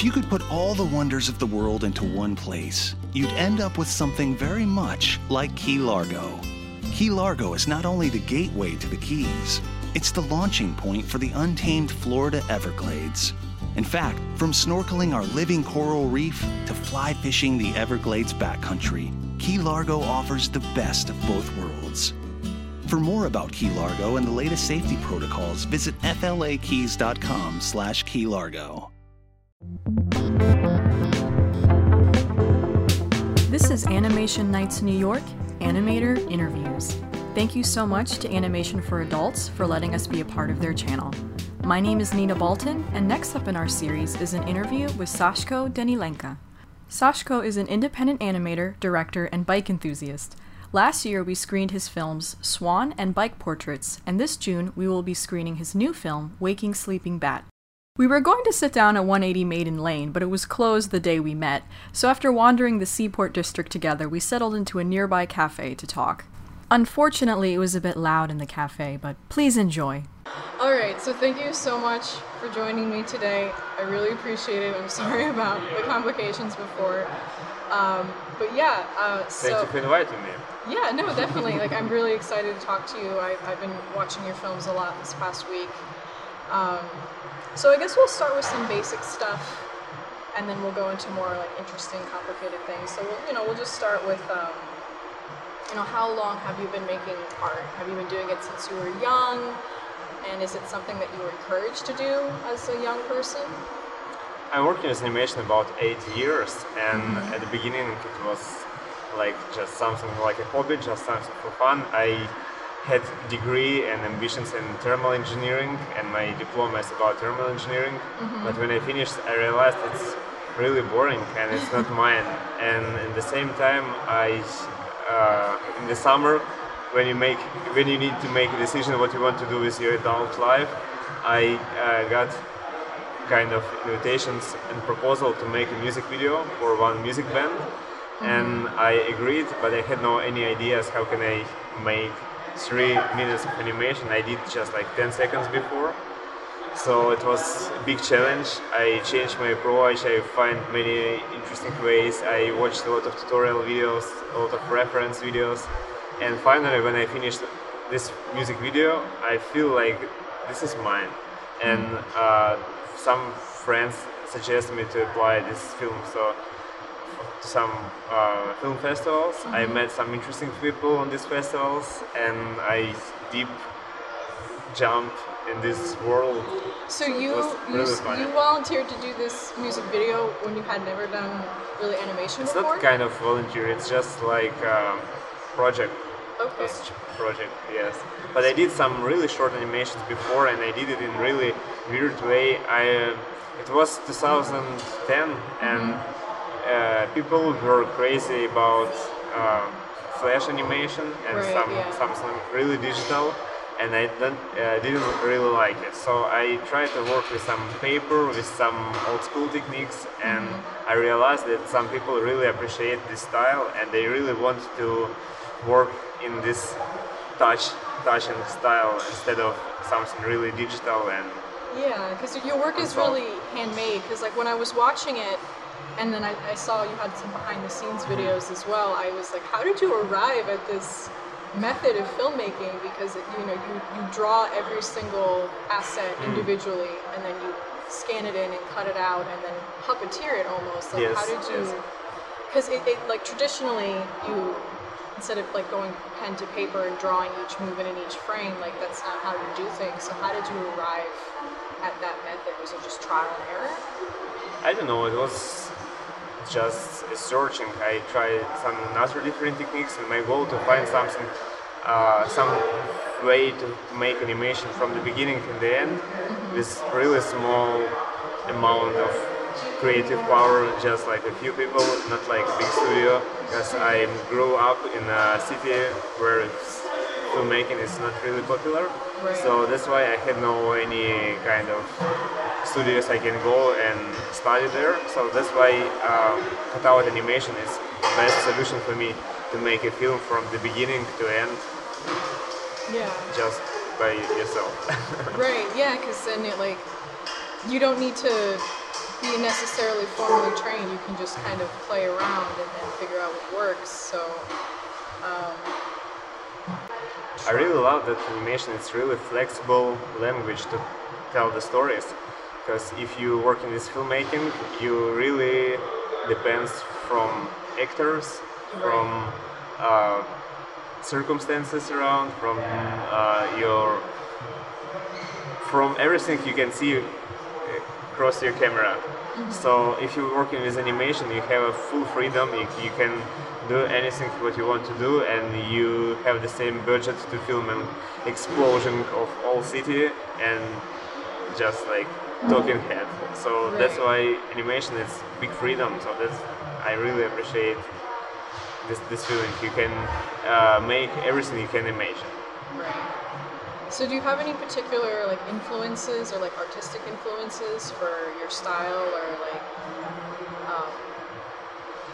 If you could put all the wonders of the world into one place, you'd end up with something very much like Key Largo. Key Largo is not only the gateway to the Keys, it's the launching point for the untamed Florida Everglades. In fact, from snorkeling our living coral reef to fly fishing the Everglades backcountry, Key Largo offers the best of both worlds. For more about Key Largo and the latest safety protocols, visit flakeys.com slash Key Largo. This is Animation Nights New York, Animator Interviews. Thank you so much to Animation for Adults for letting us be a part of their channel. My name is Nina Balton, and next up in our series is an interview with Sashko Danylenko. Sashko is an independent animator, director, and bike enthusiast. Last year, we screened his films Swan and Bike Portraits, and this June, we will be screening his new film, Waking Sleeping Bat. We were going to sit down at 180 Maiden Lane, but it was closed the day we met, so after wandering the Seaport District together, we settled into a nearby cafe to talk. Unfortunately, it was a bit loud in the cafe, but please enjoy. All right, so thank you so much for joining me today. I really appreciate it. I'm sorry about the complications before. Um, but yeah, uh, so. Thank you for inviting me. Yeah, no, definitely. like, I'm really excited to talk to you. I, have been watching your films a lot this past week. Um, so I guess we'll start with some basic stuff, and then we'll go into more like interesting, complicated things. So we'll, you know, we'll just start with, um, you know, how long have you been making art? Have you been doing it since you were young? And is it something that you were encouraged to do as a young person? I'm working as animation about eight years, and mm-hmm. at the beginning it was like just something like a hobby, just something for fun. I had degree and ambitions in thermal engineering and my diploma is about thermal engineering mm-hmm. but when i finished i realized it's really boring and it's not mine and at the same time i uh, in the summer when you make when you need to make a decision what you want to do with your adult life i uh, got kind of invitations and proposal to make a music video for one music band mm-hmm. and i agreed but i had no any ideas how can i make three minutes of animation. I did just like 10 seconds before. So it was a big challenge. I changed my approach. I find many interesting ways. I watched a lot of tutorial videos, a lot of reference videos. And finally, when I finished this music video, I feel like this is mine. And uh, some friends suggested me to apply this film. So some uh, film festivals. Mm-hmm. I met some interesting people on these festivals, and I deep jump in this world. So you really you, you, volunteered to do this music video when you had never done really animation it's before? not kind of volunteer. It's just like a um, project. Okay. Project, yes. But I did some really short animations before, and I did it in really weird way. I uh, it was 2010, mm-hmm. and people were crazy about uh, flash animation and right, some yeah. something really digital and I don't, uh, didn't really like it. So I tried to work with some paper, with some old school techniques, and mm-hmm. I realized that some people really appreciate this style and they really want to work in this touch, touching style instead of something really digital and. Yeah, because your work is really handmade. Because like when I was watching it, and then I, I, saw you had some behind the scenes videos as well. I was like, how did you arrive at this method of filmmaking? Because it, you know, you, you draw every single asset mm. individually, and then you scan it in and cut it out, and then puppeteer it almost. Like, yes, how did you? Because it, it, like traditionally, you instead of like going pen to paper and drawing each movement in each frame, like that's not how you do things. So how did you arrive at that method? Was it just trial and error? I don't know. It was just searching. I tried some other different techniques, and my goal to find something, uh, some way to make animation from the beginning to the end with really small amount of creative power, just like a few people, not like big studio. Because I grew up in a city where filmmaking is not really popular, so that's why I had no any kind of studios I can go and study there. So that's why um, cutout animation is the best solution for me to make a film from the beginning to end. Yeah. Just by yourself. right. Yeah, because then it like you don't need to be necessarily formally trained. You can just kind of play around and then figure out what works. So. Um, I really love that animation. It's really flexible language to tell the stories. Because if you work in this filmmaking, you really depends from actors, from uh, circumstances around, from uh, your from everything you can see across your camera. Mm-hmm. So if you're working with animation, you have a full freedom. You, you can do anything what you want to do, and you have the same budget to film an explosion of all city and just like talking head. So right. that's why animation is big freedom. So that's I really appreciate this this feeling. You can uh, make everything you can imagine. Right. So do you have any particular like influences or like artistic influences for your style or like um,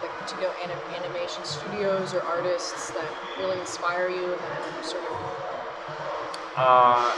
like particular anim- animation studios or artists that really inspire you and that sort of uh,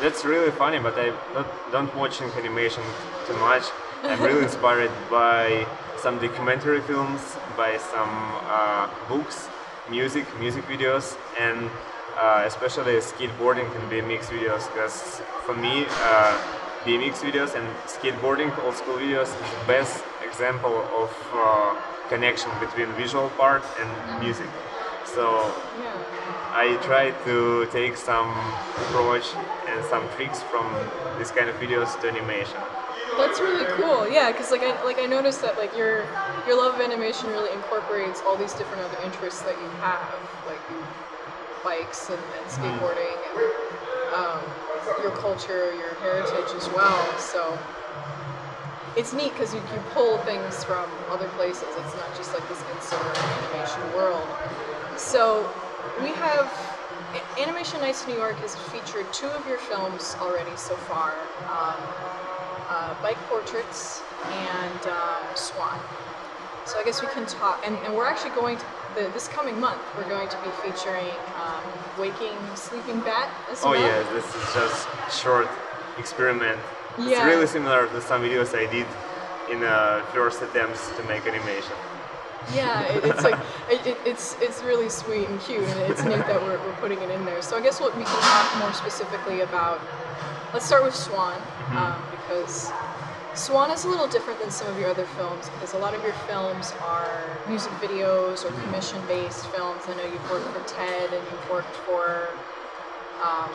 that's really funny, but I not, don't watching animation too much. I'm really inspired by some documentary films, by some uh, books, music, music videos, and uh, especially skateboarding and BMX videos. Because for me, uh, BMX videos and skateboarding, old school videos, is the best example of uh, connection between visual part and music. So. Yeah I try to take some approach and some tricks from this kind of videos to animation. That's really cool. Yeah, because like I like I noticed that like your your love of animation really incorporates all these different other interests that you have, like bikes and, and mm-hmm. skateboarding and um, your culture, your heritage as well. So it's neat because you, you pull things from other places. It's not just like this insular animation world. So we have Animation Nights New York has featured two of your films already so far um, uh, Bike Portraits and um, Swan. So I guess we can talk, and, and we're actually going to, the, this coming month, we're going to be featuring um, Waking Sleeping Bat as oh, well. Oh, yeah, this is just short experiment. Yeah. It's really similar to some videos I did in uh, first attempts to make animation. Yeah, it, it's like it, it's it's really sweet and cute, and it's neat that we're, we're putting it in there. So I guess what we can talk more specifically about. Let's start with Swan mm-hmm. um, because Swan is a little different than some of your other films because a lot of your films are music videos or commission-based films. I know you've worked for TED and you've worked for. Um,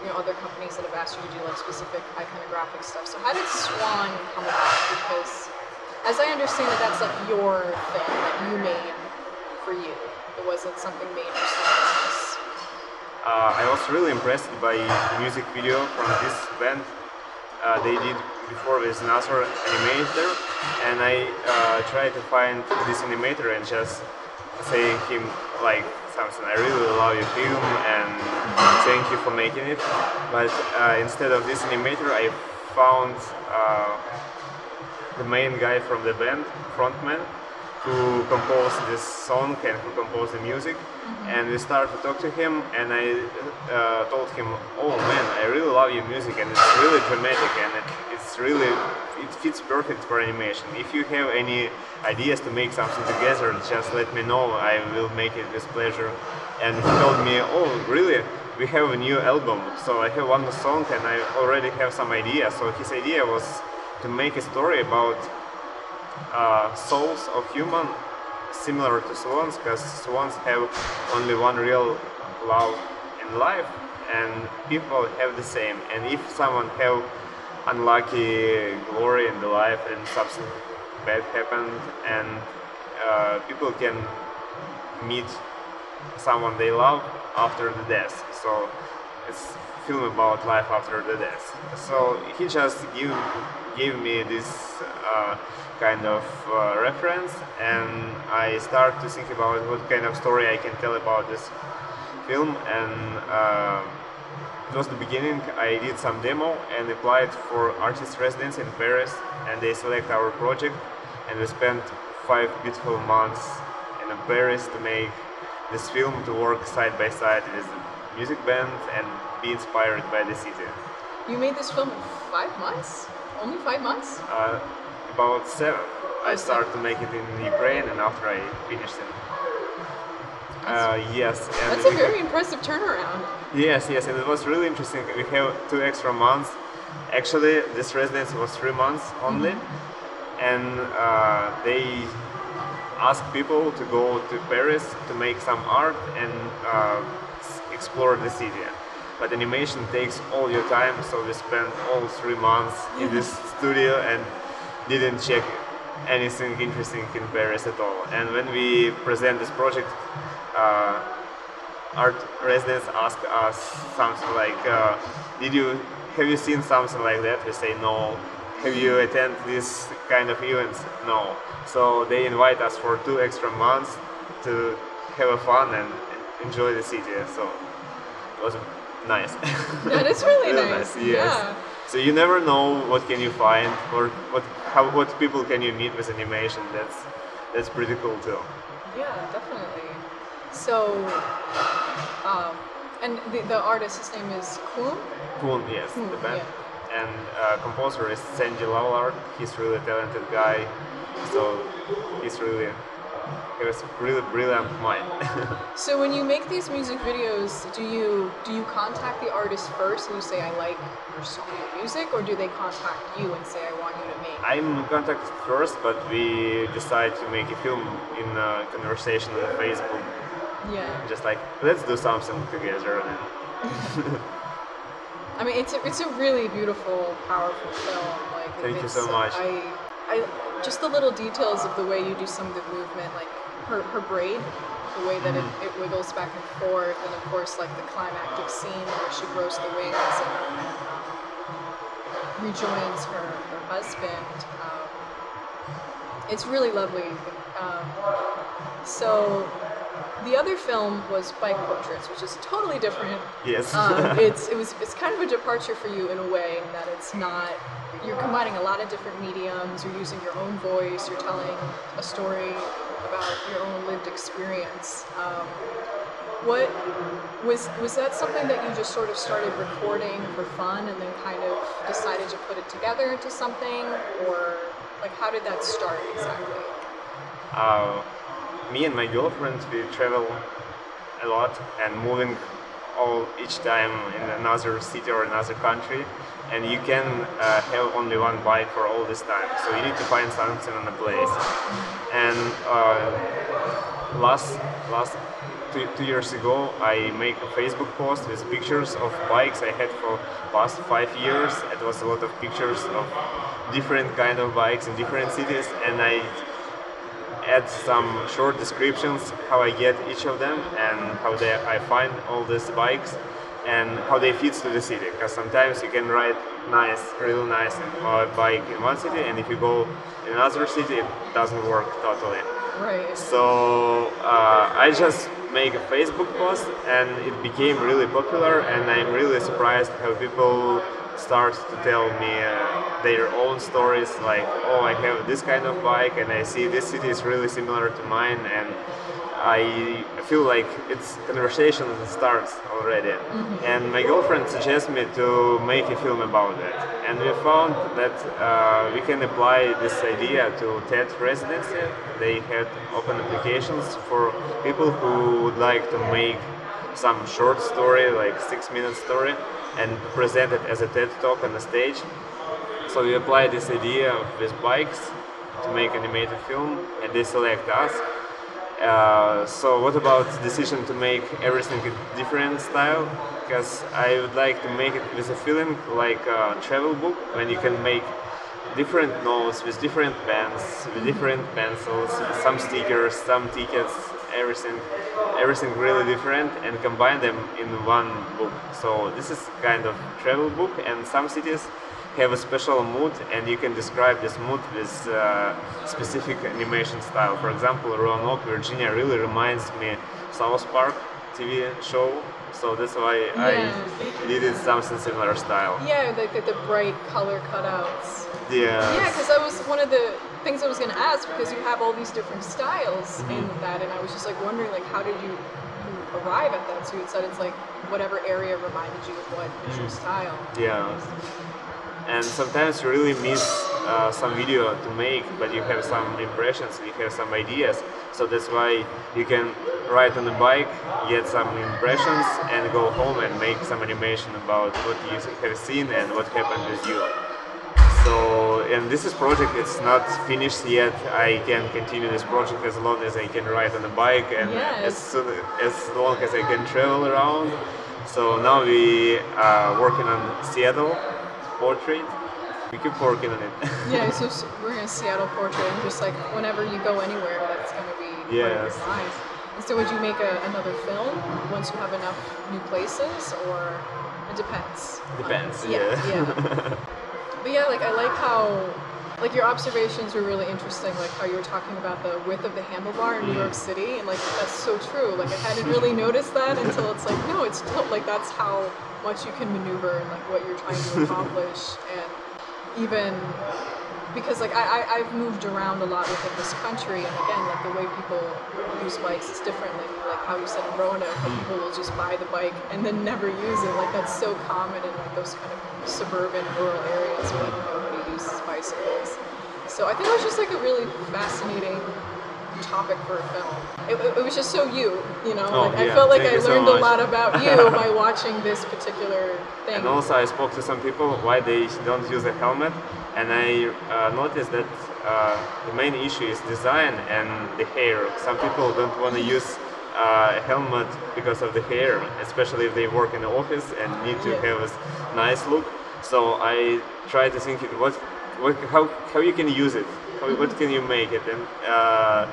you know, other companies that have asked you to do like specific iconographic stuff. So how did Swan come about? Because as I understand it, that's like your thing that you made for you. It wasn't something made for someone else. Uh, I was really impressed by the music video from this band. Uh, they did before with another animator, and I uh, tried to find this animator and just saying him like something. I really love your film and thank you for making it. But uh, instead of this animator, I found uh, the main guy from the band, frontman, who composed this song and who composed the music. Mm-hmm. And we started to talk to him, and I uh, told him, "Oh man, I really love your music, and it's really dramatic, and it, it's really it fits perfect for animation. If you have any ideas to make something together, just let me know. I will make it with pleasure." And he told me, "Oh, really?" We have a new album, so I have one song and I already have some ideas. So his idea was to make a story about uh, souls of human similar to swans because swans have only one real love in life and people have the same. And if someone have unlucky glory in the life and something bad happened and uh, people can meet someone they love after the death. So it's film about life after the death. So he just give gave me this uh, kind of uh, reference and I start to think about what kind of story I can tell about this film and uh, it was the beginning I did some demo and applied for artist residence in Paris and they select our project and we spent five beautiful months in Paris to make this film to work side by side with music band and be inspired by the city. You made this film in five months? only five months? Uh, about seven. I started to make it in Ukraine, and after I finished it. Uh, yes. That's a very impressive turnaround. Yes, yes, and it was really interesting. We have two extra months. Actually, this residency was three months only, and uh, they asked people to go to Paris to make some art and uh, explore the city. But animation takes all your time, so we spent all three months in this studio and didn't check anything interesting in Paris at all. And when we present this project, uh, art residents ask us something like, uh, "Did you have you seen something like that?" We say no. Have you attended this kind of events? No. So they invite us for two extra months to have a fun and enjoy the city. So it was nice. That is really Real nice. Yes. Yeah. So you never know what can you find or what how what people can you meet with animation. That's that's pretty cool too. Yeah, definitely. So, um, and the, the artist, his name is Kuhn. Kuhn, yes, Kuhn, the band. yeah. And uh, composer is Sandy Lavallard. He's really talented guy. So he's really he was really brilliant mind. So when you make these music videos, do you do you contact the artist first and you say I like your song your music, or do they contact you and say I want you to make? I'm contacted first, but we decide to make a film in a conversation on Facebook. Yeah. Just like let's do something together. I mean, it's a, it's a really beautiful, powerful film. Like, Thank you so much. I, I, just the little details of the way you do some of the movement, like her, her braid, the way that Mm-hmm. it, it wiggles back and forth, and of course, like the climactic scene where she grows the wings and rejoins her, her husband. Um, it's really lovely. Um, so, the other film was Bike Portraits, which is totally different yes. um, it's it was it's kind of a departure for you in a way in that it's not you're combining a lot of different mediums you're using your own voice you're telling a story about your own lived experience. Um, what was was that something that you just sort of started recording for fun and then kind of decided to put it together into something? Or like how did that start exactly? Uh, me and my girlfriend we travel a lot and moving all each time in another city or another country. And you can uh, have only one bike for all this time. So you need to find something on the place. And uh, last last two, two years ago i make a facebook post with pictures of bikes i had for past five years. It was a lot of pictures of different kind of bikes in different cities. And i add some short descriptions how I get each of them and how they, I find all these bikes and how they fit to the city. Because sometimes you can ride nice, really nice uh, bike in one city, and if you go in another city, it doesn't work totally. right So uh, I just make a Facebook post, and it became really popular, and I'm really surprised how people start to tell me uh, their own stories like oh i have this kind of bike and i see this city is really similar to mine and i feel like it's conversation that starts already. And my girlfriend suggests me to make a film about it. And we found that uh, we can apply this idea to TED residency. They had open applications for people who would like to make some short story, like six minute story, and present it as a TED talk on the stage. So we apply this idea with bikes to make animated film, and they select us. Uh, so what about decision to make everything in different style? Because I would like to make it with a feeling like a travel book when you can make different notes with different pens, with different pencils, some stickers, some tickets, everything, everything really different, and combine them in one book. So this is kind of travel book, and some cities have a special mood, and you can describe this mood with uh, specific animation style. For example, Roanoke, Virginia, really reminds me South Park TV show. So that's why Yeah. I needed something similar style. yeah like the, the bright color cutouts Yeah. Yeah, because I was one of the things I was going to ask because you have all these different styles in that, and I was just like wondering, like, how did you, you arrive at that? So you said it's like whatever area reminded you of what visual style. Yeah. and sometimes you really miss uh, some video to make, but you have some impressions, you have some ideas. So that's why you can ride on the bike, get some impressions, and go home and make some animation about what you have seen and what happened with you. So, and this is project, it's not finished yet. I can continue this project as long as I can ride on the bike and Yes. as soon as long as I can travel around. So now we are working on Seattle portrait. We keep working on it. Yeah, so we're in Seattle portrait, and just like whenever you go anywhere, that's going to be part of your Yes. life. And so, would you make a, another film once you have enough new places, or it depends? Depends. Yeah, Yeah. yeah. But yeah, like I like how, like your observations were really interesting. Like how you were talking about the width of the handlebar in New York mm. City, and like that's so true. Like I hadn't really noticed that until it's like no, it's like that's how much you can maneuver and like what you're trying to accomplish, and even because like I, I I've moved around a lot within this country, and again like the way people use bikes is different. Like like how you said in Roanoke, how mm. people will just buy the bike and then never use it. Like that's so common in like those kind of suburban rural areas where like, nobody uses bicycles. So I think it was just like a really fascinating topic for a film. It, it, it was just so you, you know. Oh, like I felt like thank I you so learned a lot about you by watching this particular thing. And also, I spoke to some people why they don't use a helmet, and I uh, noticed that uh, the main issue is design and the hair. Some people don't want to use uh, a helmet because of the hair, especially if they work in the office and need to Yeah. have a nice look. So I try to think what, what how how you can use it, how, what can you make it, and. Uh,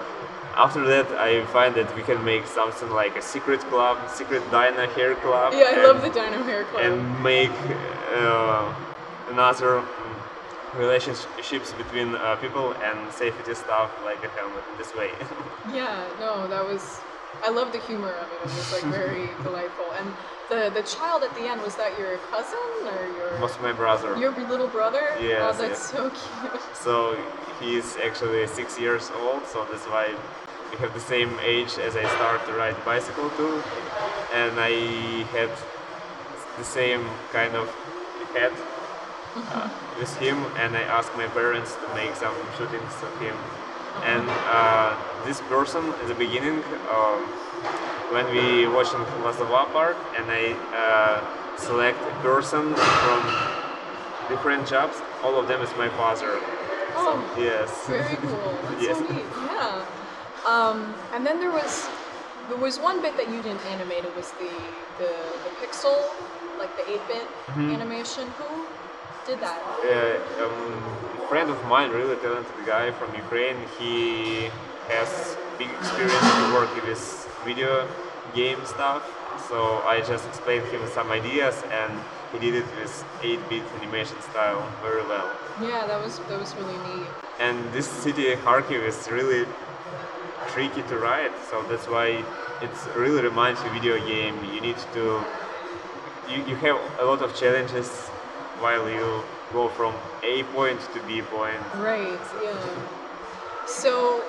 after that, I find that we can make something like a secret club, secret Dyna hair club. yeah, I and- love the Dino Hair Club. and make uh, another mm, relationships between uh, people and safety stuff like a helmet in this way. Yeah, no, that was. I love the humor of it. It was like very delightful. And the the child at the end was that your cousin or your Was my brother. your little brother? Yeah. Oh, that's yes. so cute. So he's actually six years old, so that's why have the same age as I start to ride bicycle too. And I had the same kind of head uh, with him, and I asked my parents to make some shootings of him. And uh, this person at the beginning, um, when we watching Lazava Park, and I uh, select a person from different jobs, all of them is my father. Oh, Yes. very cool. That's Yes. so. Um, and then there was there was one bit that you didn't animate. It was the the, the pixel, like the eight bit Mm-hmm. animation. Who did that? uh, um, a friend of mine, really talented guy from Ukraine. He has big experience to work with video game stuff. So I just explained him some ideas, and he did it with 8-bit animation style very well. Yeah, that was that was really neat. And this city, Kharkiv, is really tricky to ride. So that's why it really reminds you video game. You need to you, you have a lot of challenges while you go from A point to B point. Right. Yeah. So,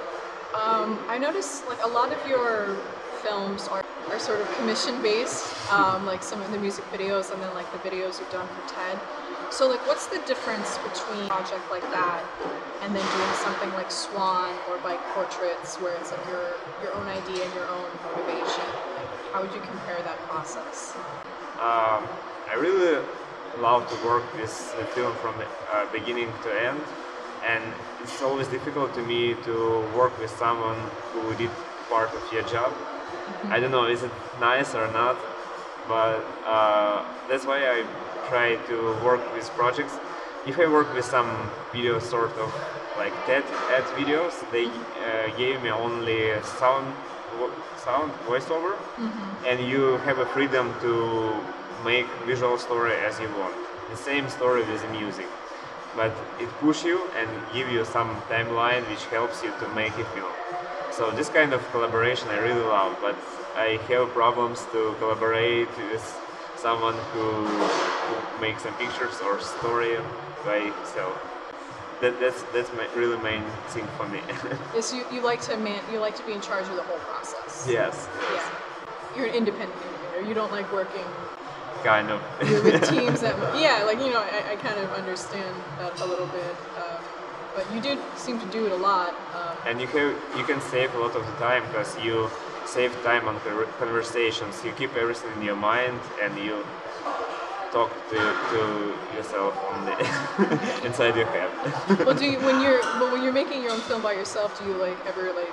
um, I noticed like a lot of your films are, are sort of commission based, um, like some of the music videos and then like the videos you've done for TED. So, like, what's the difference between a project like that and then doing something like Swan or Bike Portraits, where it's like your your own idea and your own motivation? Like, how would you compare that process? Um, I really love to work with the film from uh, beginning to end, and it's always difficult to me to work with someone who did part of your job. I don't know, is it nice or not? But uh, that's why I try to work with projects. If I work with some video sort of like TED ad videos, they uh, gave me only sound, sound voiceover, and you have a freedom to make visual story as you want. The same story with the music, but it push you and give you some timeline which helps you to make a film. So this kind of collaboration I really love, but I have problems to collaborate with someone who, who makes some pictures or story by himself. That, that's that's my really main thing for me. Is you, you like to man you like to be in charge of the whole process? yes. Yeah. You're an independent animator. You don't like working kind of. With teams that, yeah, like you know, I, I kind of understand that a little bit. Um, but you do seem to do it a lot. Um, and you have you can save a lot of the time because you save time on conversations. You keep everything in your mind and you talk to, to yourself on the inside your head. well, do you when you're but when you're making your own film by yourself, do you like ever like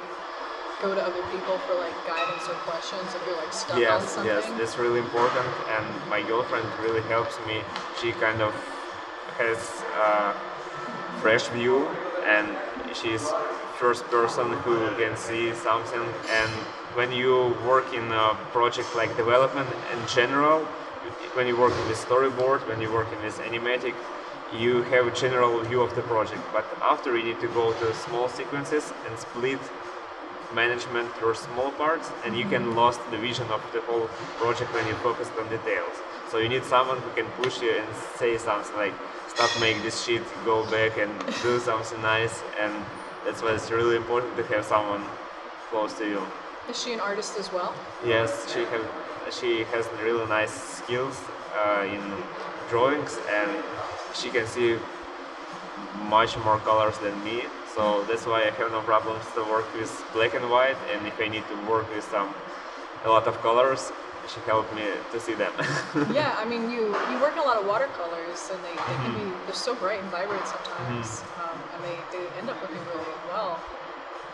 go to other people for like guidance or questions if you're like stuck yes, on something? Yes, that's really important, and my girlfriend really helps me. She kind of has a fresh view, and she's first person who can see something. And when you work in a project like development in general, when you work working with storyboard, when you work working with animatic, you have a general view of the project. But after you need to go to small sequences and split management or small parts and you can lost the vision of the whole project when you focus on details. So you need someone who can push you and say something like stop make this shit, go back and do something nice and that's why it's really important to have someone close to you. Is she an artist as well? Yes, she has. she has really nice skills uh, in drawings and she can see much more colors than me so that's why I have no problems to work with black and white and if I need to work with some a lot of colors she helped me to see them. yeah, I mean you you work in a lot of watercolors and they, they can be mm-hmm. they're so bright and vibrant sometimes mm-hmm. um, and they, they end up looking really well.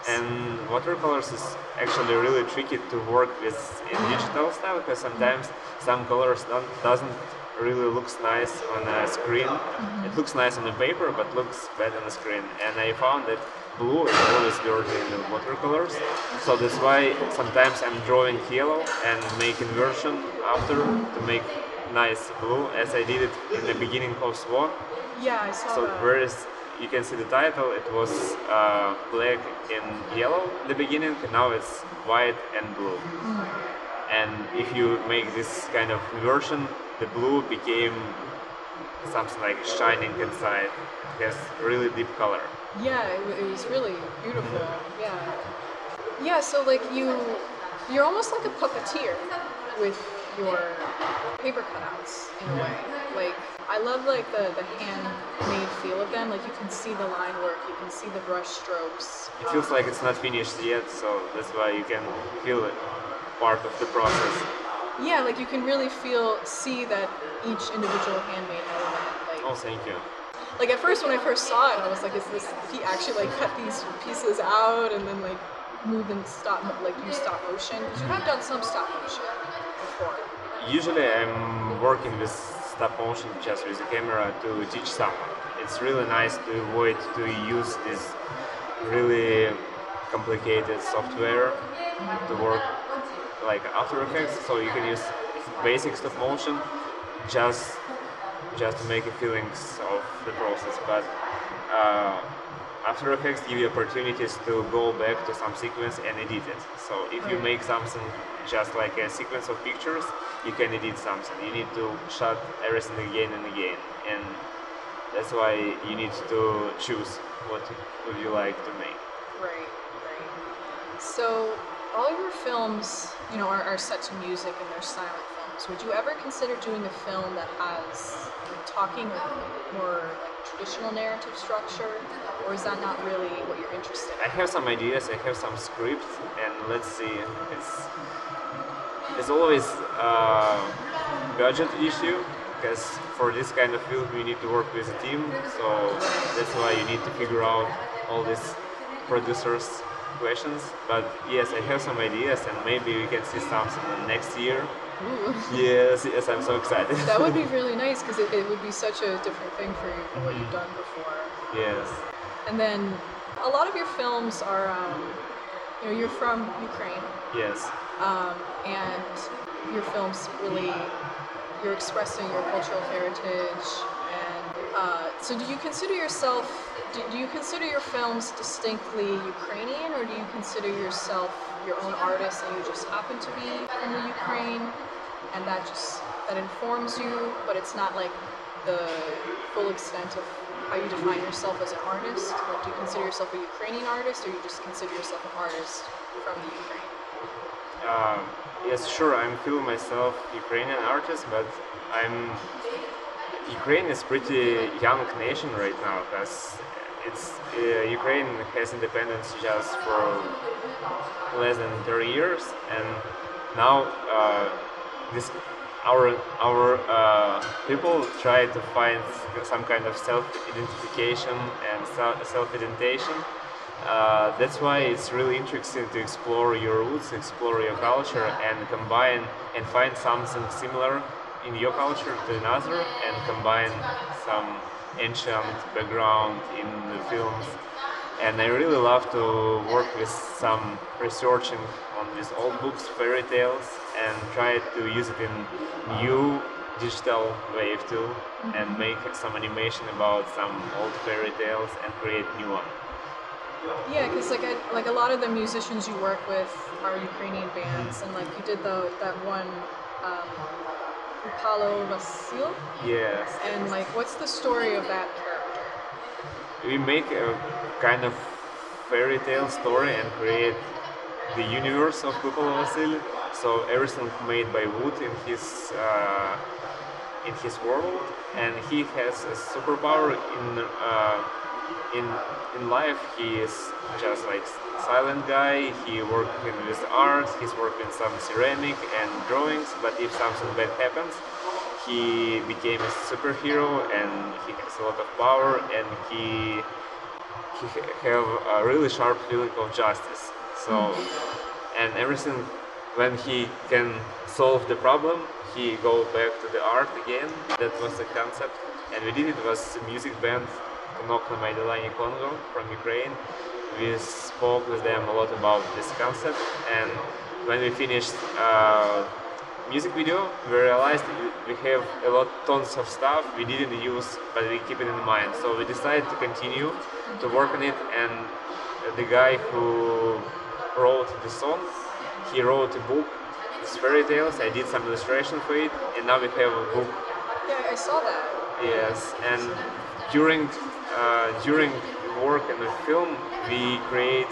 And watercolors is actually really tricky to work with in digital style because sometimes some colors don't doesn't really looks nice on a screen. Mm-hmm. It looks nice on the paper, but looks bad on the screen. And I found that blue is always dirty in the watercolors. So that's why sometimes I'm drawing yellow and make inversion after to make nice blue, as I did it in the beginning of Swan. Yeah, I saw so that. whereas you can see the title, it was uh, black and yellow in the beginning, and now it's white and blue. Mm. And if you make this kind of inversion, the blue became something like shining inside. It has really deep color. Yeah, it, it was really beautiful. Yeah. Yeah, so like you, you're almost like a puppeteer with your paper cutouts in a way. Like I love like the, the handmade feel of them. Like you can see the line work, you can see the brush strokes. It feels um, like it's not finished yet, so that's why you can feel it part of the process. Yeah, like you can really feel, see that each individual handmade element. Like, oh, thank you. Like at first, when I first saw it, I was like, "Is this?" He actually like cut these pieces out and then like move in stop, like use stop motion. Because you have done some stop motion before. Usually, I'm working with stop motion just with the camera to teach someone. It's really nice to avoid to use this really complicated software to work like After Effects, so you can use basic stop motion just just to make a feelings of the process. But uh, After Effects give you opportunities to go back to some sequence and edit it. So if you make something just like a sequence of pictures, you can edit something. You need to shot everything again and again, and that's why you need to choose what would you like to make. Right, right. So all your films, you know, are, are set to music and they're silent films. Would you ever consider doing a film that has talking or like traditional narrative structure, or is that not really what you're interested in? I have some ideas. I have some scripts, and let's see. It's it's always a budget issue because for this kind of film you need to work with a team. So that's why you need to figure out all these producers questions, but yes, I have some ideas, and maybe we can see something next year. Ooh. Yes, yes, I'm so excited. that would be really nice because it, it, would be such a different thing for you from what you've done before. Yes. And then a lot of your films are, um, you know, you're from Ukraine. Yes. Um, and your films really, you're expressing your cultural heritage. Uh, so, do you consider yourself do, do, you consider your films distinctly Ukrainian, or do you consider yourself your own artist and you just happen to be from the Ukraine, and that just that informs you, but it's not like the full extent of how you define yourself as an artist? Like, do you consider yourself a Ukrainian artist, or you just consider yourself an artist from the Ukraine? uh, yes, sure, I'm feeling myself Ukrainian artist, but I'm Ukraine is pretty young nation right now because it's uh, Ukraine has independence just for less than 30 years, and now uh, this our our uh, people try to find some kind of self-identification and self-identification. Uh, that's why it's really interesting to explore your roots, explore your culture, and combine and find something similar in your culture to another, and combine some ancient background in the films. And I really love to work with some researching on these old books, fairy tales, and try to use it in new digital wave too, and make some animation about some old fairy tales and create new one. Yeah, because like I, like a lot of the musicians you work with are Ukrainian bands, and like you did the that one. Um, Paulo Vasil. Yes. And like, what's the story of that character? We make a kind of fairy tale story and create the universe of Kupalo Vasil. So everything made by wood in his uh, in his world, and he has a superpower in uh, in in life. He is just like silent guy. He working with art. He's working some ceramic and drawings. But if something bad happens, he became a superhero and he has a lot of power and he he have a really sharp feeling of justice. So and everything when he can solve the problem, he go back to the art again. That was the concept, and we did it was a music band Konokna Maidalani Congo from Ukraine. We spoke with them a lot about this concept, and when we finished uh, music video, we realized we have a lot, tons of stuff we didn't use, but we keep it in mind. So we decided to continue to work on it, and the guy who wrote the song, he wrote a book, it's fairy tales. I did some illustration for it, and now we have a book. Yeah, I saw that. Yes, and during uh, during work in the film, we create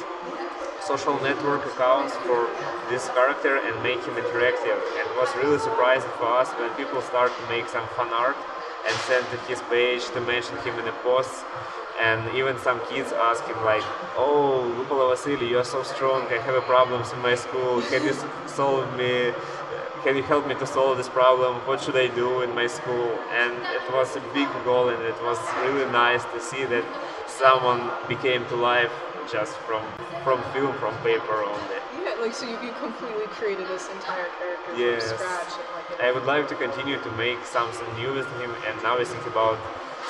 social network accounts for this character and make him interactive. And it was really surprising for us when people start to make some fan art and send to his page to mention him in the posts. And even some kids ask him like, "Oh, Lupala Vasily, you are so strong. I have problems in my school. Can you solve me? Can you help me to solve this problem? What should I do in my school?" And it was a big goal, and it was really nice to see that someone became to life just from from film, from paper only. Yeah, like so you, you completely created this entire character yes. from scratch. Like, I would like to continue to make something new with him, and now I think about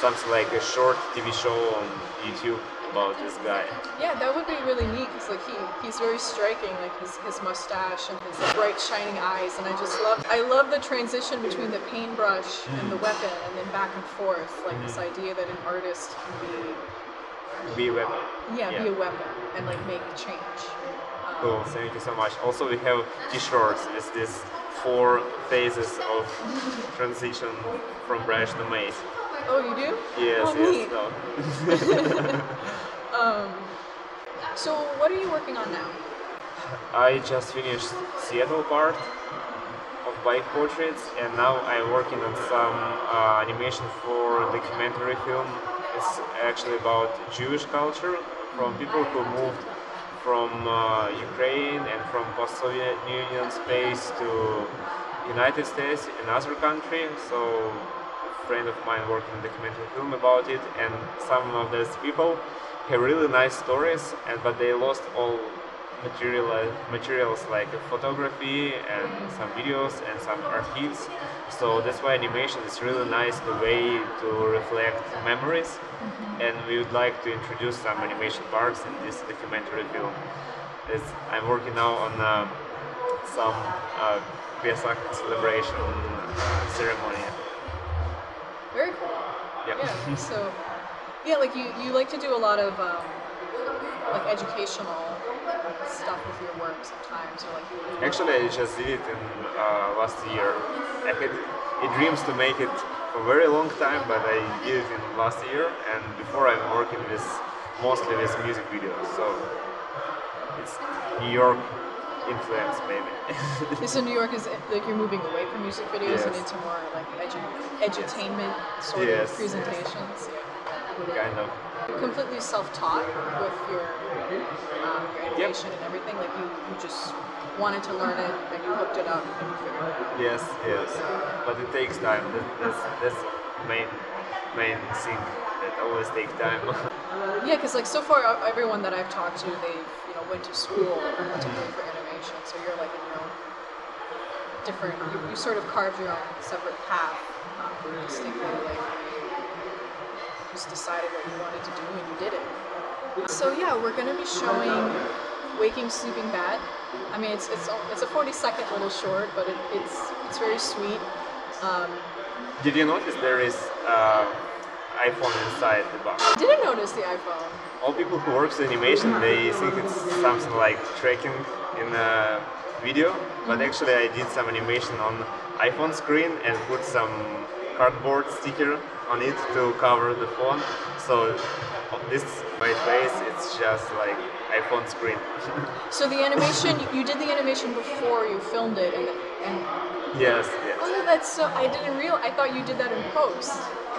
something like a short TV show on YouTube about this guy. Yeah, that would be really neat because like he he's very striking, like his, his mustache and his bright shining eyes, and I just love I love the transition between the paintbrush mm. and the weapon, and then back and forth, like mm. this idea that an artist can be be a weapon. Yeah, yeah, be a weapon and like make a change. Um, cool, thank you so much. Also, we have t-shirts It's this four phases of transition from brush to maze. Oh, you do? Yes, oh, yes. Um, so, what are you working on now? I just finished Seattle part of bike portraits, and now I'm working on some uh, animation for documentary film it's actually about Jewish culture from people who moved from uh, Ukraine and from post-Soviet Union space to United States and other countries. So a friend of mine working in a documentary film about it, and some of those people have really nice stories, and but they lost all material materials like photography and some videos and some archives. So that's why animation is really nice the way to reflect memories. Mm-hmm. And we would like to introduce some animation parts in this documentary film. It's, I'm working now on uh, some uh, celebration uh, ceremony. Very cool. Yeah. yeah. So, yeah, like you, you like to do a lot of um, like educational stuff with your work sometimes, or like. Actually, I just did it in uh, last year. I had a dreams to make it for a very long time, but I did it in last year. And before, I'm working with mostly with music videos. So it's New York influence maybe. So New York is like you're moving away from music videos and into more like edu- edutainment sort Yes, of yes. presentations. Yeah. Kind of. Completely self-taught with your um, your animation and everything. Like you, you just wanted to learn it and you hooked it up and you figured it out. Yes, yes. But it takes time. That, that's that's main main thing that always takes time. Yeah, because like so far, everyone that I've talked to, they you know went to school particularly for animation. So you're like in your own different. You, you sort of carved your own separate path, um, distinctly. Like just decided what you wanted to do and you did it. So yeah, we're gonna be showing Waking Sleeping Bat. I mean, it's it's it's a 40 second little short, but it, it's it's very sweet. Um, Did you notice there is uh, iPhone inside the box? I didn't notice the iPhone. All people who works in animation they think it's something like tracking in a video, but actually I did some animation on iPhone screen and put some cardboard sticker on it to cover the phone. So this white face, it's just like iPhone screen. So the animation, you did the animation before you filmed it, and, and yes, yes, oh, that's so. I didn't real. I thought you did that in post.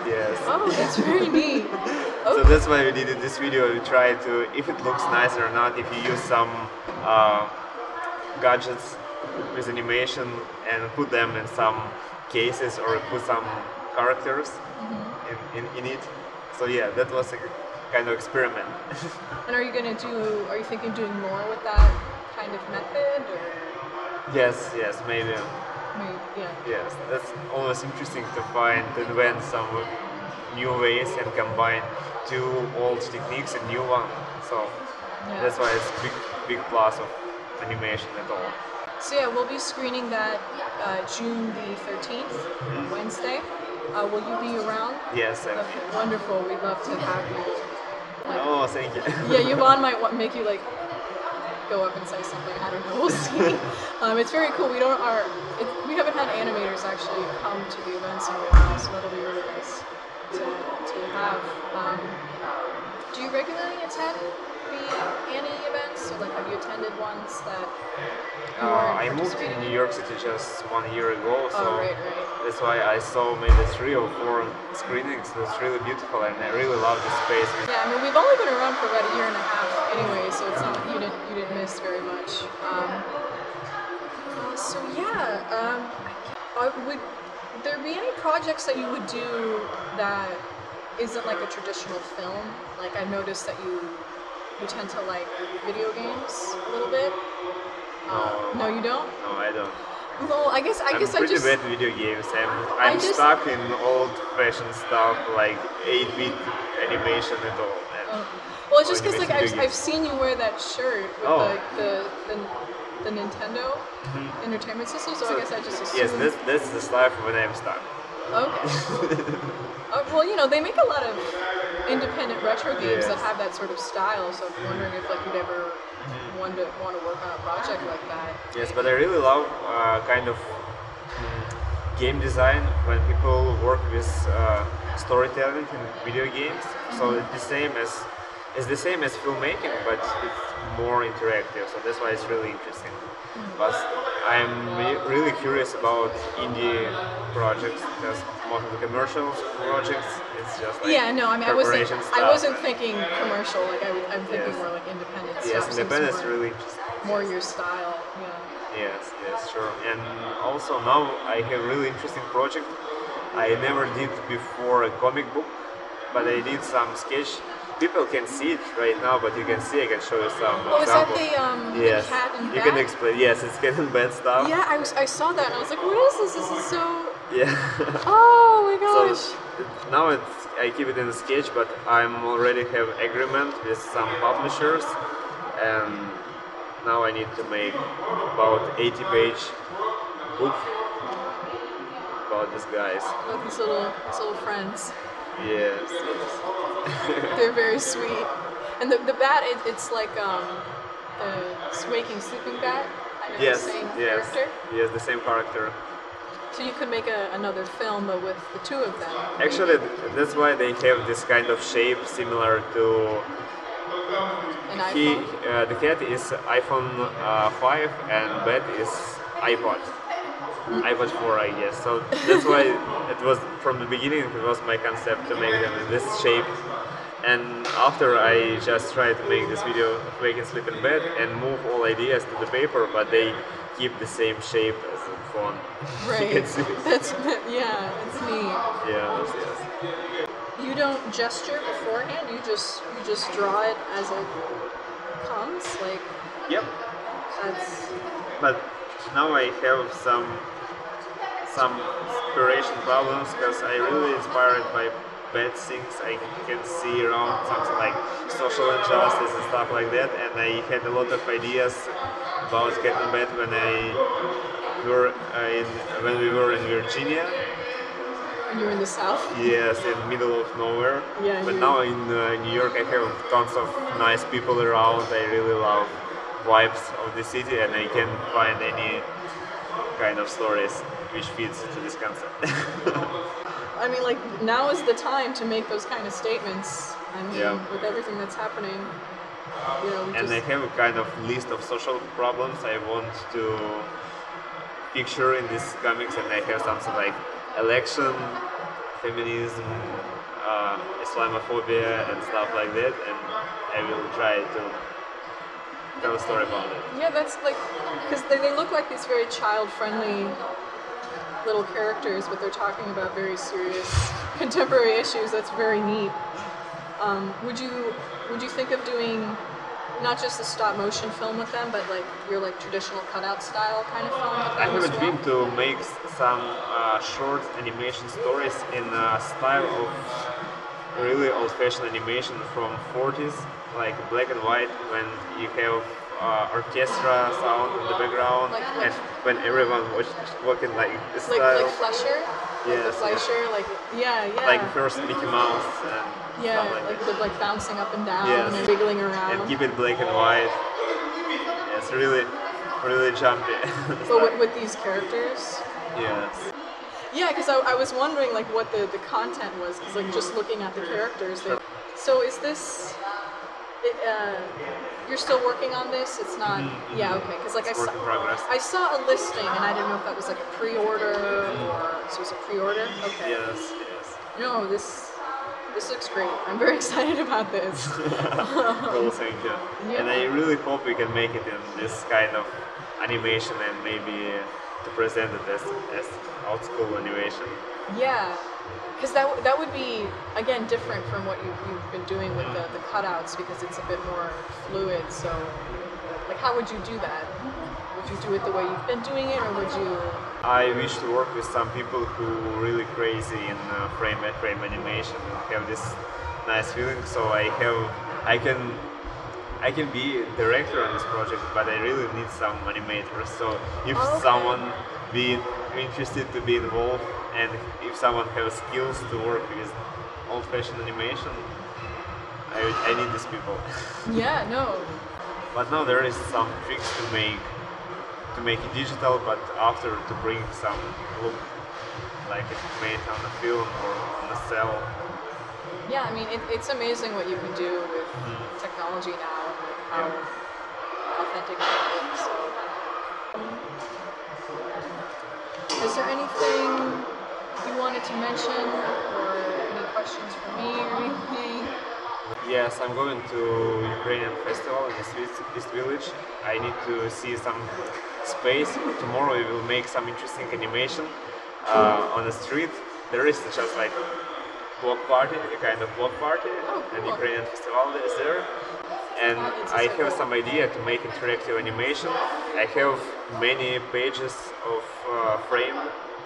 yes. Oh, that's very neat. So that's why we did it- this video. We try to, if it looks nice or not, if you use some uh, gadgets with animation and put them in some cases or put some characters in, in, in it. So yeah, that was a kind of experiment. And are you gonna do? Are you thinking doing more with that kind of method, or yes, yes, maybe. maybe, yeah? Yes, that's always interesting to find invent some new ways and combine two old techniques and new one. So Yeah. that's why it's big big plus of animation at all. So yeah, we'll be screening that uh, June the 13th, Wednesday. Uh, will you be around? Yes, I wonderful. We'd love to have you. Like, Oh, thank you. yeah, Yvonne might want, make you like go up and say something. I don't know. We'll see. um, it's very cool. We don't our it, we haven't had animators actually come to the events in a while, so that'll be really nice to, to have. Um, do you regularly attend the ANNY events? Or like, have you attended ones that Uh, I moved to New? York City just one year ago, so Oh, right, right. that's why I saw maybe three or four screenings. It's really beautiful, and I really love the space. Yeah, I mean we've only been around for about a year and a half anyway, so it's not you didn't you didn't miss very much. Um, uh, so yeah, um, uh, would there be any projects that you would do that isn't like a traditional film? Like I noticed that you you tend to like video games a little bit. No, you don't. No, I don't. Well, I guess I I'm guess I pretty just bad at video games. I'm, I'm just- stuck in old-fashioned stuff like 8-bit animation and all. And Oh. Well, it's just because like I've, I've seen you wear that shirt with Oh. like the, the the Nintendo Entertainment System, so, I guess I just assumed. yes, that's, that's the stuff when I'm stuck. Okay. uh, well, you know, they make a lot of independent retro games that have that sort of style. So I'm wondering if like you'd ever want to want to work on a project like that. Yes, but I really love uh, kind of game design when people work with uh, storytelling in video games. So it's the same as it's the same as filmmaking, but it's more interactive. So that's why it's really interesting. But I'm really curious about indie projects because most of the commercial projects it's just like yeah, no, I mean, I wasn't corporation I wasn't thinking commercial. Like I, I'm thinking Yes. more like independent Yes, stuff. independence more, really interesting. more your style. Yeah. Yes, yes, sure. And also now I have really interesting project. I never did before a comic book, but I did some sketch. People can see it right now, but you can see. I can show you some Oh, is that the um yes, the cat and you bat? can explain. Yes, it's cat and bat stuff. Yeah, I was I saw that and I was like, what is this? This is so. Yeah. Oh my gosh. so now it's, I keep it in a sketch, but I'm already have agreement with some publishers, and now I need to make about 80 page book about these guys. About these little these little friends. Yes, yes. They're very sweet. And the, the bat, it, it's like um, the waking sleeping bat. Yes, the same yes, character. yes, the same character. So you could make a, another film with the two of them. Actually, th- that's why they have this kind of shape similar to An He, uh, the cat is iPhone uh, 5 and Bat is iPod. iPod 4, I guess. So that's why it was from the beginning. It was my concept to make them in this shape. And after I just tried to make this video of Waking Sleeping Bat and move all ideas to the paper, but they keep the same shape as the phone. Right. That's yeah, it's neat. Yes, yes. You don't gesture beforehand. You just you just draw it as it comes. Like Yep. that's but now I have some some inspiration problems because I really inspired by bad things I can see around something like social injustice and stuff like that and I had a lot of ideas about getting bad when I were uh, in when we were in Virginia. When you're in the south. yes in middle of nowhere. Yeah, but now in uh, New York I have tons of nice people around. I really love vibes of the city and I can find any kind of stories which feeds to this concept I mean, like now is the time to make those kind of statements. I mean, Yeah. with everything that's happening, you know, and I have a kind of list of social problems I want to picture in these comics and I have something like election feminism uh, Islamophobia and stuff like that and I will try to tell a story about it yeah, that's like because they, they look like these very child-friendly little characters, but they're talking about very serious contemporary issues. That's very neat. Um, would you would you think of doing not just a stop motion film with them, but like your like traditional cutout style kind of film I have a dream to make some uh, short animation stories in a style of really old-fashioned animation from 40s, like black and white, when you have uh, orchestra sound in the background, Like- and when everyone was walking like this like style, like like the Yes, yes. Fleischer, like yeah, yeah, like first Mickey Mouse and yeah, like, like with like bouncing up and down Yes. and wiggling around. and keep it black and white. It's really, really jumpy. but with, with these characters, yes. yeah, because I, I was wondering like what the, the content was, because like just looking at the characters. They, so is this? It, uh, you're still working on this? It's not. Yeah, okay. Because like I Mm-hmm. Saw, work in progress. I saw a listing and I didn't know if that was like a pre-order or so it was a pre-order. Okay. Yes, yes. No, this this looks great. I'm very excited about this. Cool, thank you. Yeah. And I really hope we can make it in this kind of animation and maybe to present it as, as old school animation. Yeah, because that w- that would be again different from what you, you've been doing with the, the cutouts because it's a bit more fluid. So, like, how would you do that? Would you do it the way you've been doing it, or would you? I wish to work with some people who really crazy in uh, frame by frame animation and have this nice feeling. So I have, I can, I can be a director on this project, but I really need some animators. So if Okay. someone be interested to be involved and if someone has skills to work with old-fashioned animation, I, I need these people. Yeah, no. But now there is some tricks to make to make it digital, but after to bring some look like it made on a film or on a cell. Yeah, I mean, it, it's amazing what you can do with mm-hmm. technology now and like how authentic it look. So, is there anything you wanted to mention, or any questions for me or anything? Yes, I'm going to Ukrainian festival in East, Vis- Village. I need to see some space. Tomorrow we will make some interesting animation uh, on the street. There is just like block party, a kind of block party, Oh, and. Ukrainian festival is there. And I have some idea to make interactive animation. I have many pages of uh, frame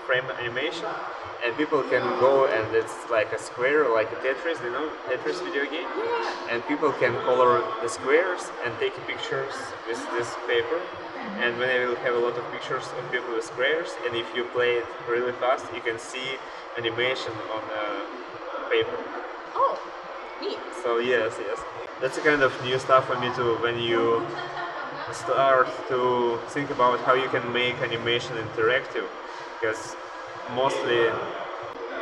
frame animation, and people can go and it's like a square, like a Tetris, you know, Tetris video game. And people can color the squares and take pictures with this paper. And when I will have a lot of pictures of people with squares, and if you play it really fast, you can see animation on the paper. Oh, neat. So yes, yes, that's a kind of new stuff for me too. When you start to think about how you can make animation interactive, because mostly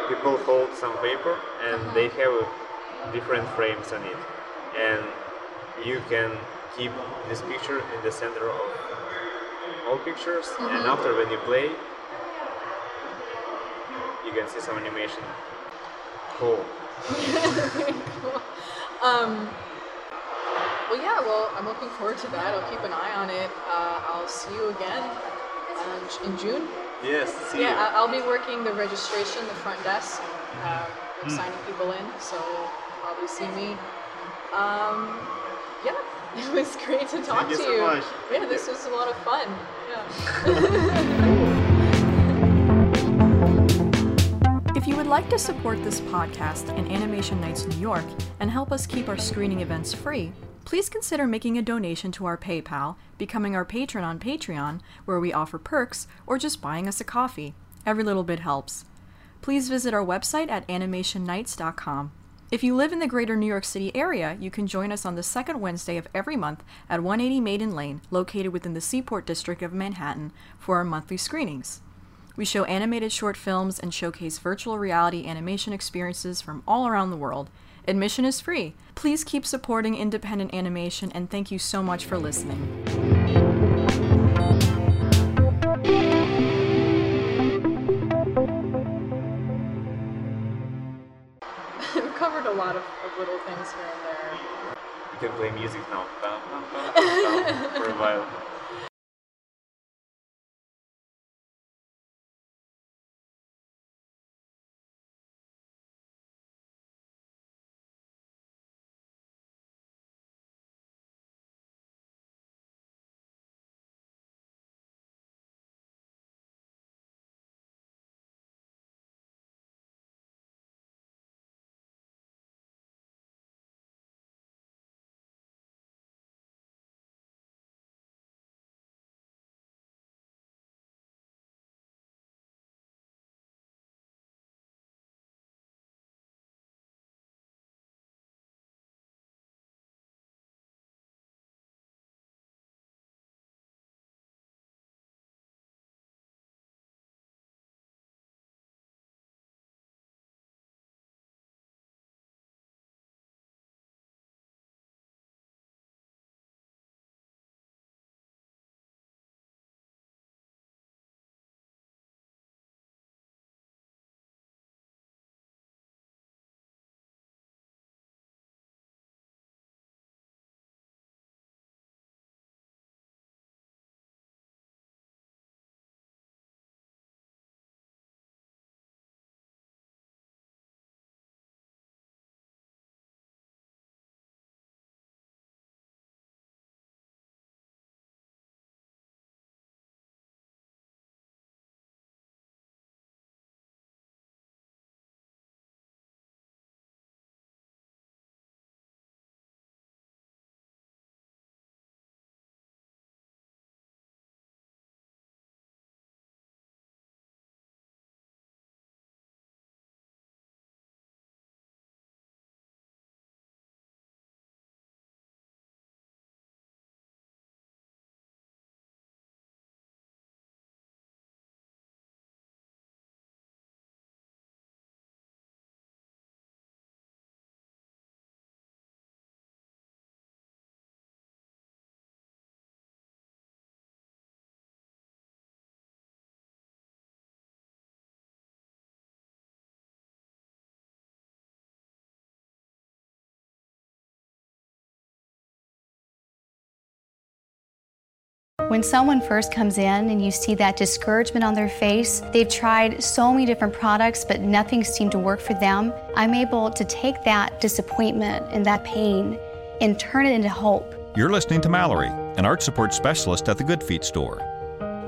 people hold some paper and they have different frames on it, and you can keep this picture in the center of all pictures, Mm-hmm. and after when you play, you can see some animation. Cool. Um, well, yeah, well, I'm looking forward to that. I'll keep an eye on it. Uh, I'll see you again uh, in June. Yes. See Yeah, you. I- I'll be working the registration, the front desk, um, Hmm. signing people in, so you'll probably see me. Um, yeah, it was great to talk you to so you. much. Yeah, this was a lot of fun. Yeah. If you would like to support this podcast and Animation Nights New York and help us keep our screening events free, please consider making a donation to our PayPal, becoming our patron on Patreon, where we offer perks, or just buying us a coffee. Every little bit helps. Please visit our website at animationnights.com. If you live in the greater New York City area, you can join us on the second Wednesday of every month at 180 Maiden Lane, located within the Seaport District of Manhattan, for our monthly screenings. We show animated short films and showcase virtual reality animation experiences from all around the world. Admission is free. Please keep supporting independent animation and thank you so much for listening. We've covered a lot of, of little things here and there. You can play music now. For a while. When someone first comes in and you see that discouragement on their face, they've tried so many different products, but nothing seemed to work for them. I'm able to take that disappointment and that pain and turn it into hope. You're listening to Mallory, an arch support specialist at the Good Feet store.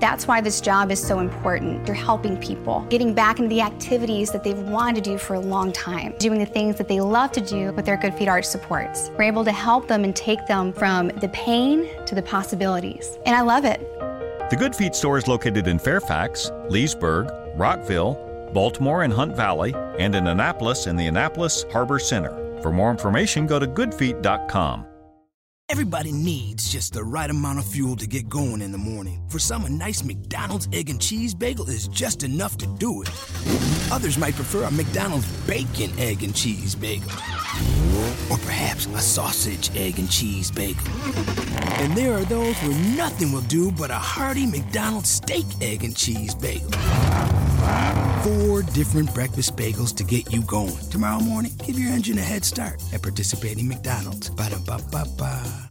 That's why this job is so important. You're helping people, getting back into the activities that they've wanted to do for a long time, doing the things that they love to do with their Good Feet Arch supports. We're able to help them and take them from the pain to the possibilities. And I love it. The Good Feet store is located in Fairfax, Leesburg, Rockville, Baltimore and Hunt Valley, and in Annapolis in the Annapolis Harbor Center. For more information, go to goodfeet.com. Everybody needs just the right amount of fuel to get going in the morning. For some, a nice McDonald's egg and cheese bagel is just enough to do it. Others might prefer a McDonald's bacon, egg, and cheese bagel. Or perhaps a sausage, egg, and cheese bagel. And there are those where nothing will do but a hearty McDonald's steak, egg, and cheese bagel. Four different breakfast bagels to get you going. Tomorrow morning, give your engine a head start at participating McDonald's. Ba-da-ba-ba-ba.